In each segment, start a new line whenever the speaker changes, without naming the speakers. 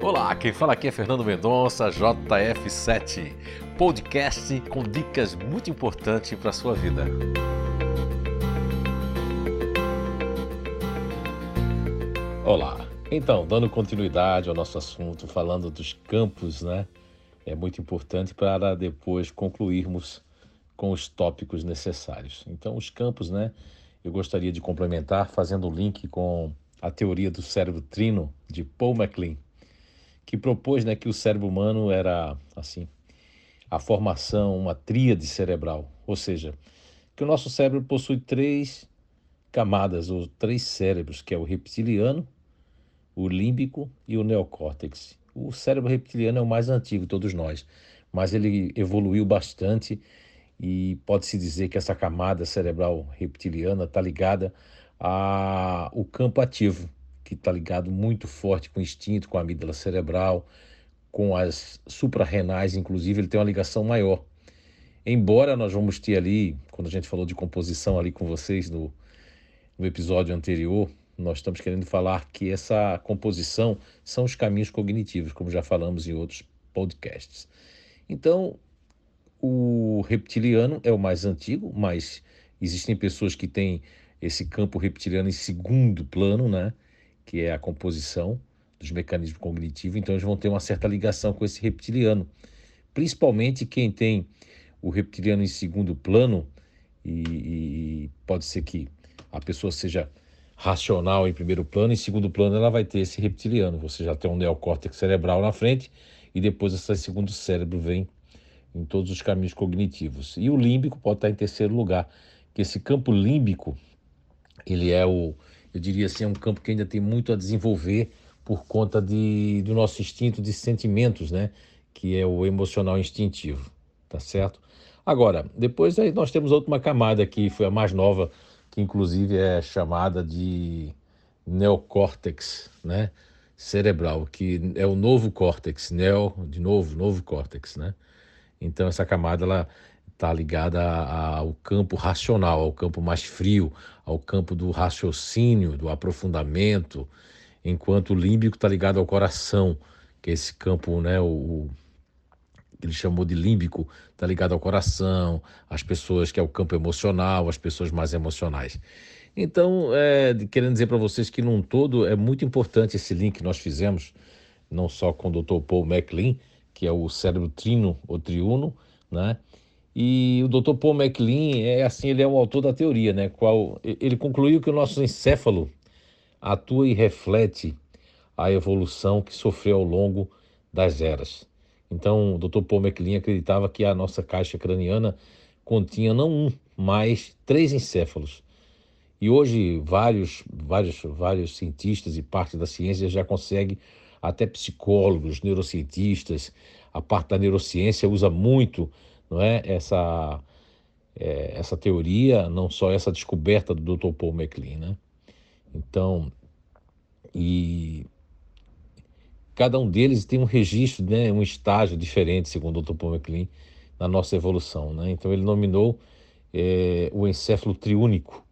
Olá, quem fala aqui é Fernando Mendonça, JF7, podcast com dicas muito importantes para a sua vida. Olá, então, dando continuidade ao nosso assunto, falando dos campos, né? É muito importante para depois concluirmos com os tópicos necessários. Então, os campos, né? Eu gostaria de complementar fazendo o link com a teoria do cérebro trino de Paul MacLean que propôs né, que o cérebro humano era assim a formação, uma tríade cerebral, ou seja, que o nosso cérebro possui três camadas ou três cérebros, que é o reptiliano, o límbico e o neocórtex. O cérebro reptiliano é o mais antigo de todos nós, mas ele evoluiu bastante e pode-se dizer que essa camada cerebral reptiliana está ligada ao campo ativo, que está ligado muito forte com o instinto, com a amígdala cerebral, com as suprarrenais, inclusive, ele tem uma ligação maior. Embora nós vamos ter ali, quando a gente falou de composição ali com vocês no, no episódio anterior, nós estamos querendo falar que essa composição são os caminhos cognitivos, como já falamos em outros podcasts. Então, o reptiliano é o mais antigo, mas existem pessoas que têm esse campo reptiliano em segundo plano, né? Que é a composição dos mecanismos cognitivos, então eles vão ter uma certa ligação com esse reptiliano. Principalmente quem tem o reptiliano em segundo plano, e, e pode ser que a pessoa seja racional em primeiro plano, em segundo plano ela vai ter esse reptiliano. Você já tem um neocórtex cerebral na frente e depois esse segundo cérebro vem em todos os caminhos cognitivos. E o límbico pode estar em terceiro lugar, que esse campo límbico, ele é o eu diria assim, é um campo que ainda tem muito a desenvolver por conta de, do nosso instinto de sentimentos, né? Que é o emocional instintivo, tá certo? Agora, depois aí nós temos outra camada que foi a mais nova, que inclusive é chamada de neocórtex, né? Cerebral, que é o novo córtex, neo, de novo, novo córtex, né? Então essa camada ela está ligada ao campo racional, ao campo mais frio, ao campo do raciocínio, do aprofundamento, enquanto o límbico está ligado ao coração, que é esse campo, né, o, ele chamou de límbico, está ligado ao coração, às pessoas que é o campo emocional, as pessoas mais emocionais. Então, é, querendo dizer para vocês que num todo é muito importante esse link que nós fizemos, não só com o Dr. Paul MacLean, que é o cérebro trino ou triuno, né? E o Dr. Paul MacLean é assim, ele é o autor da teoria, né? Qual ele concluiu que o nosso encéfalo atua e reflete a evolução que sofreu ao longo das eras. Então, o Dr. Paul MacLean acreditava que a nossa caixa craniana continha não um, mas três encéfalos. E hoje vários, vários, vários cientistas e parte da ciência já conseguem, até psicólogos, neurocientistas, a parte da neurociência usa muito não é? Essa, é, essa teoria, não só essa descoberta do Dr. Paul MacLean, né? Então, e cada um deles tem um registro, né, um estágio diferente, segundo o Dr. Paul MacLean, na nossa evolução, né? Então ele nominou é, o encéfalo triúnico.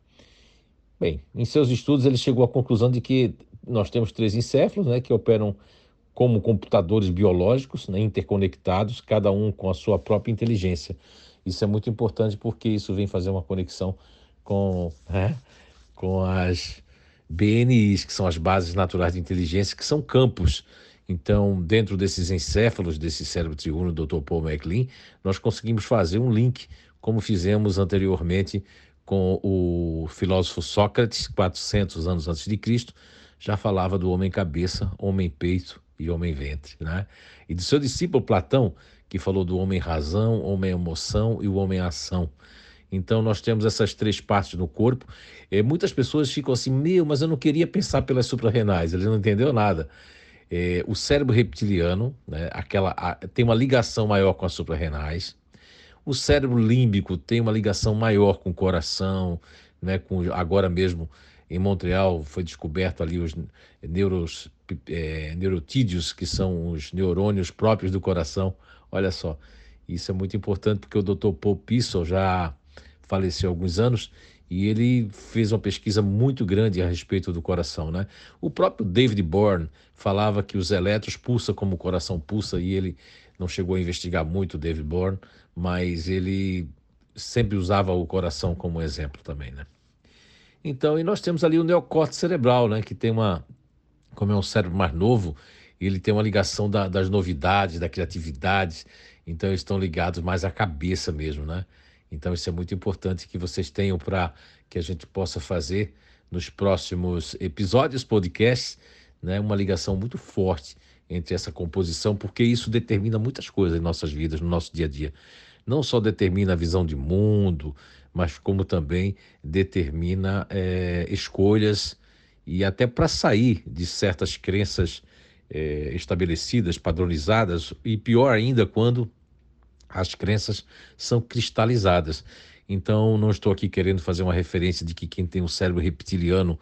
Bem, em seus estudos ele chegou à conclusão de que nós temos três encéfalos, né, que operam como computadores biológicos né, interconectados, cada um com a sua própria inteligência. Isso é muito importante porque isso vem fazer uma conexão com, né, com as BNIs, que são as bases naturais de inteligência, que são campos. Então, dentro desses encéfalos, desse cérebro triuno do Dr. Paul MacLean, nós conseguimos fazer um link, como fizemos anteriormente com o filósofo Sócrates, 400 anos antes de Cristo, já falava do homem cabeça, homem peito e homem ventre, né? E do seu discípulo Platão, que falou do homem razão, homem emoção e o homem ação. Então nós temos essas três partes no corpo. Muitas pessoas ficam assim, meu, mas eu não queria pensar pelas suprarrenais, ele não entendeu nada. É, o cérebro reptiliano, né, aquela, a, tem uma ligação maior com as suprarrenais. O cérebro límbico tem uma ligação maior com o coração, né, com agora mesmo em Montreal foi descoberto ali os neuros, é, neurotídeos, que são os neurônios próprios do coração. Olha só, isso é muito importante porque o Dr. Paul Pissel já faleceu há alguns anos e ele fez uma pesquisa muito grande a respeito do coração, né? O próprio David Bourne falava que os elétrons pulsam como o coração pulsa e ele não chegou a investigar muito David Bourne, mas ele sempre usava o coração como exemplo também, né? Então, e nós temos ali o neocórtex cerebral, né, que tem uma como é um cérebro mais novo, ele tem uma ligação da, das novidades, da criatividade, então eles estão ligados mais à cabeça mesmo, né? Então isso é muito importante que vocês tenham para que a gente possa fazer nos próximos episódios, podcasts, né, uma ligação muito forte entre essa composição, porque isso determina muitas coisas em nossas vidas, no nosso dia a dia. Não só determina a visão de mundo, mas como também determina é, escolhas e até para sair de certas crenças é, estabelecidas, padronizadas, e pior ainda quando as crenças são cristalizadas. Então, não estou aqui querendo fazer uma referência de que quem tem um cérebro reptiliano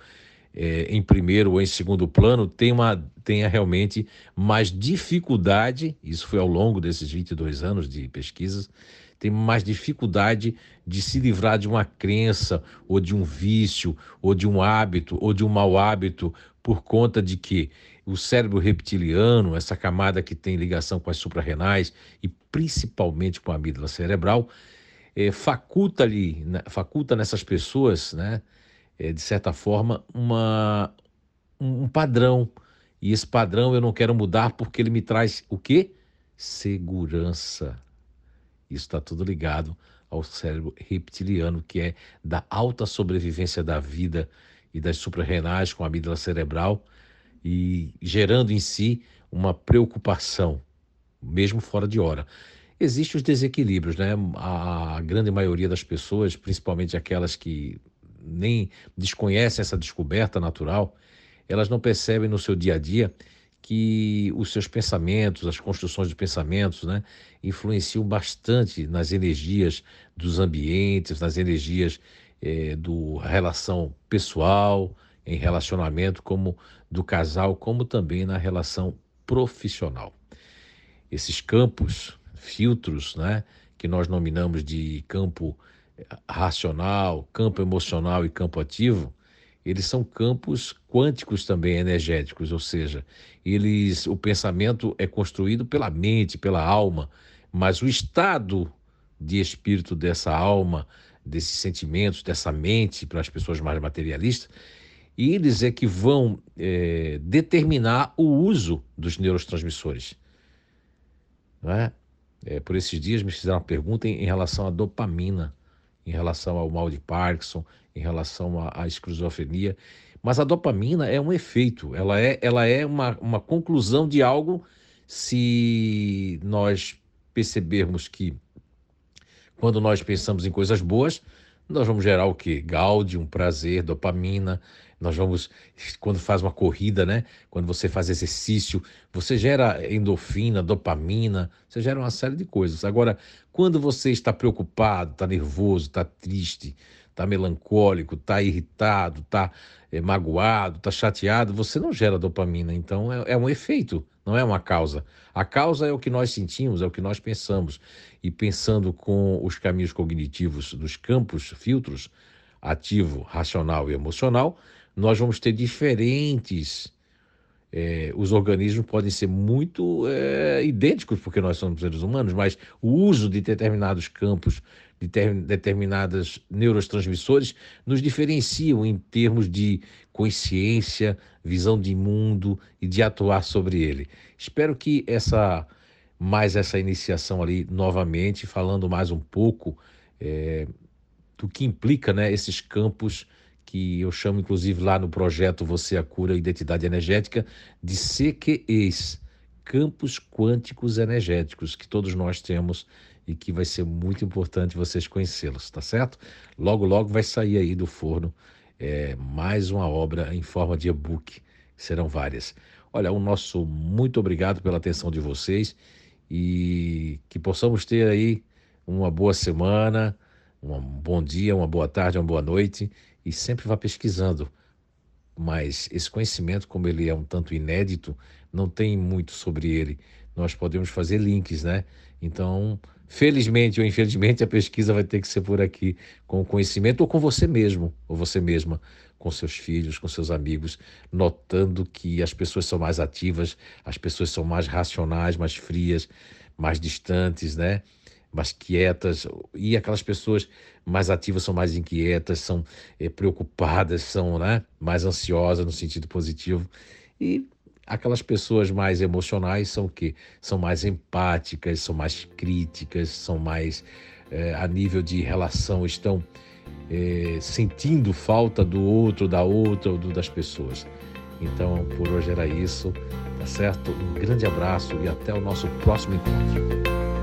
é, em primeiro ou em segundo plano tem uma, tenha realmente mais dificuldade, isso foi ao longo desses 22 anos de pesquisas, tem mais dificuldade de se livrar de uma crença, ou de um vício, ou de um hábito, ou de um mau hábito, por conta de que o cérebro reptiliano, essa camada que tem ligação com as suprarrenais e principalmente com a amígdala cerebral, é, faculta, -lhe, né, faculta nessas pessoas, né, é, de certa forma, uma, um, um padrão. E esse padrão eu não quero mudar porque ele me traz o quê? Segurança. Isso está tudo ligado ao cérebro reptiliano, que é da alta sobrevivência da vida e das suprarrenais com a amígdala cerebral e gerando em si uma preocupação, mesmo fora de hora. Existem os desequilíbrios, né? A grande maioria das pessoas, principalmente aquelas que nem desconhecem essa descoberta natural, elas não percebem no seu dia a dia que os seus pensamentos, as construções de pensamentos, né, influenciam bastante nas energias dos ambientes, nas energias eh, do relação pessoal, em relacionamento, como do casal, como também na relação profissional. Esses campos, filtros, né, que nós nominamos de campo racional, campo emocional e campo ativo, eles são campos quânticos também energéticos, ou seja, eles o pensamento é construído pela mente, pela alma, mas o estado de espírito dessa alma, desses sentimentos, dessa mente para as pessoas mais materialistas, eles é que vão é, determinar o uso dos neurotransmissores. Não é? É, por esses dias me fizeram uma pergunta em, em relação à dopamina em relação ao mal de Parkinson, em relação à, à esquizofrenia. Mas a dopamina é um efeito, ela é, ela é uma, uma conclusão de algo se nós percebermos que quando nós pensamos em coisas boas, nós vamos gerar o quê? Gáudio, prazer, dopamina, nós vamos, quando faz uma corrida, né? Quando você faz exercício, você gera endorfina, dopamina, você gera uma série de coisas. Agora, quando você está preocupado, está nervoso, está triste, está melancólico, está irritado, está é, magoado, está chateado, você não gera dopamina. Então, é, é um efeito, não é uma causa. A causa é o que nós sentimos, é o que nós pensamos. E pensando com os caminhos cognitivos dos campos, filtros, ativo, racional e emocional, nós vamos ter diferentes. É, os organismos podem ser muito é, idênticos, porque nós somos seres humanos, mas o uso de determinados campos, de ter, determinadas neurotransmissores, nos diferenciam em termos de consciência, visão de mundo e de atuar sobre ele. Espero que essa mais essa iniciação ali novamente, falando mais um pouco é, do que implica né, esses campos que eu chamo inclusive lá no projeto Você a Cura Identidade Energética de CQEs, campos quânticos energéticos, que todos nós temos e que vai ser muito importante vocês conhecê-los, tá certo? Logo, logo vai sair aí do forno é, mais uma obra em forma de e-book, serão várias. Olha, o nosso muito obrigado pela atenção de vocês e que possamos ter aí uma boa semana, um bom dia, uma boa tarde, uma boa noite e sempre vá pesquisando. Mas esse conhecimento, como ele é um tanto inédito, não tem muito sobre ele. Nós podemos fazer links, né? Então, felizmente ou infelizmente, a pesquisa vai ter que ser por aqui, com o conhecimento ou com você mesmo, ou você mesma, com seus filhos, com seus amigos, notando que as pessoas são mais ativas, as pessoas são mais racionais, mais frias, mais distantes, né? Mais quietas, e aquelas pessoas mais ativas são mais inquietas, são é, preocupadas, são né, mais ansiosas no sentido positivo. E aquelas pessoas mais emocionais são o quê? São mais empáticas, são mais críticas, são mais é, a nível de relação, estão é, sentindo falta do outro, da outra ou das pessoas. Então, por hoje era isso, tá certo? Um grande abraço e até o nosso próximo encontro.